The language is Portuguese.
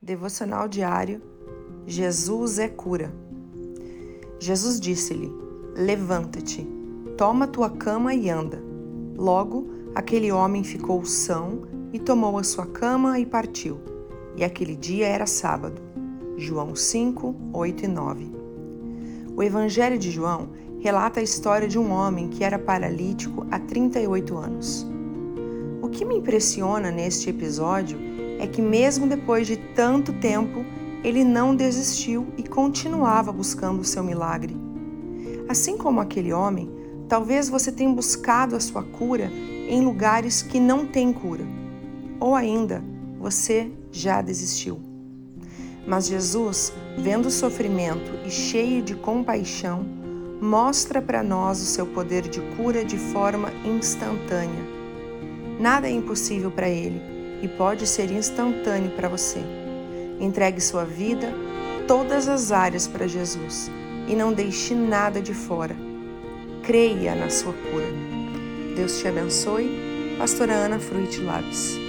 Devocional diário Jesus é cura. Jesus disse-lhe: Levanta-te, toma tua cama e anda. Logo, aquele homem ficou são e tomou a sua cama e partiu. E aquele dia era sábado. João 5, 8 e 9. O Evangelho de João relata a história de um homem que era paralítico há 38 anos. O que me impressiona neste episódio é que, mesmo depois de tanto tempo, ele não desistiu e continuava buscando o seu milagre. Assim como aquele homem, talvez você tenha buscado a sua cura em lugares que não têm cura, ou ainda você já desistiu. Mas Jesus, vendo o sofrimento e cheio de compaixão, mostra para nós o seu poder de cura de forma instantânea. Nada é impossível para ele e pode ser instantâneo para você. Entregue sua vida, todas as áreas para Jesus e não deixe nada de fora. Creia na sua cura. Deus te abençoe. Pastora Ana Fruit Labs.